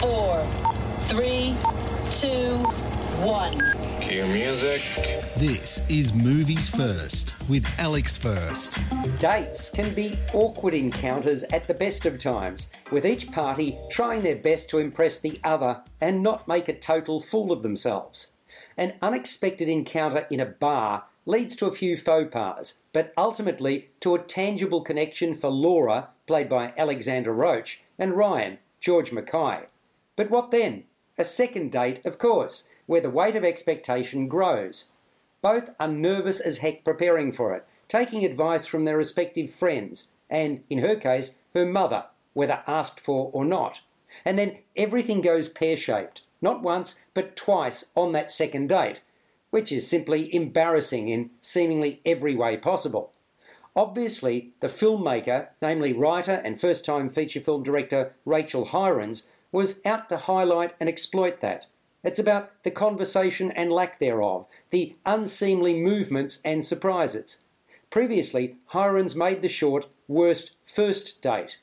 four, three, two, one. Cue music. This is Movies First with Alex First. Dates can be awkward encounters at the best of times, with each party trying their best to impress the other and not make a total fool of themselves. An unexpected encounter in a bar leads to a few faux pas, but ultimately to a tangible connection for Laura, played by Alexandra Roach, and Ryan, George Mackay. But what then? A second date, of course, where the weight of expectation grows. Both are nervous as heck preparing for it, taking advice from their respective friends, and, in her case, her mother, whether asked for or not. And then everything goes pear shaped, not once, but twice on that second date, which is simply embarrassing in seemingly every way possible. Obviously, the filmmaker, namely writer and first time feature film director Rachel Hirons, was out to highlight and exploit that. It's about the conversation and lack thereof, the unseemly movements and surprises. Previously, Hirons made the short Worst First Date.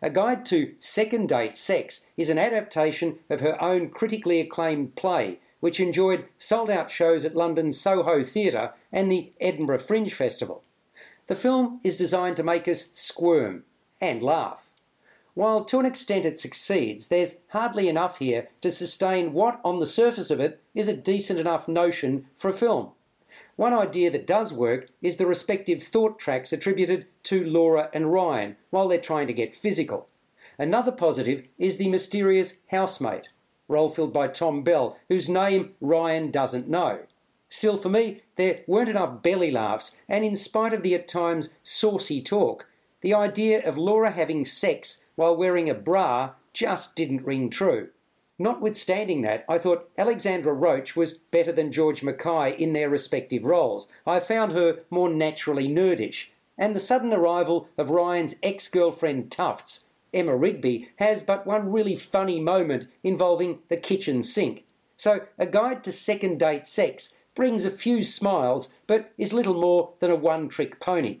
A Guide to Second Date Sex is an adaptation of her own critically acclaimed play, which enjoyed sold out shows at London's Soho Theatre and the Edinburgh Fringe Festival. The film is designed to make us squirm and laugh. While to an extent it succeeds, there's hardly enough here to sustain what, on the surface of it, is a decent enough notion for a film. One idea that does work is the respective thought tracks attributed to Laura and Ryan while they're trying to get physical. Another positive is the mysterious housemate, role filled by Tom Bell, whose name Ryan doesn't know. Still, for me, there weren't enough belly laughs, and in spite of the at times saucy talk, the idea of Laura having sex while wearing a bra just didn't ring true. Notwithstanding that, I thought Alexandra Roach was better than George Mackay in their respective roles. I found her more naturally nerdish. And the sudden arrival of Ryan's ex girlfriend Tufts, Emma Rigby, has but one really funny moment involving the kitchen sink. So, A Guide to Second Date Sex brings a few smiles, but is little more than a one trick pony.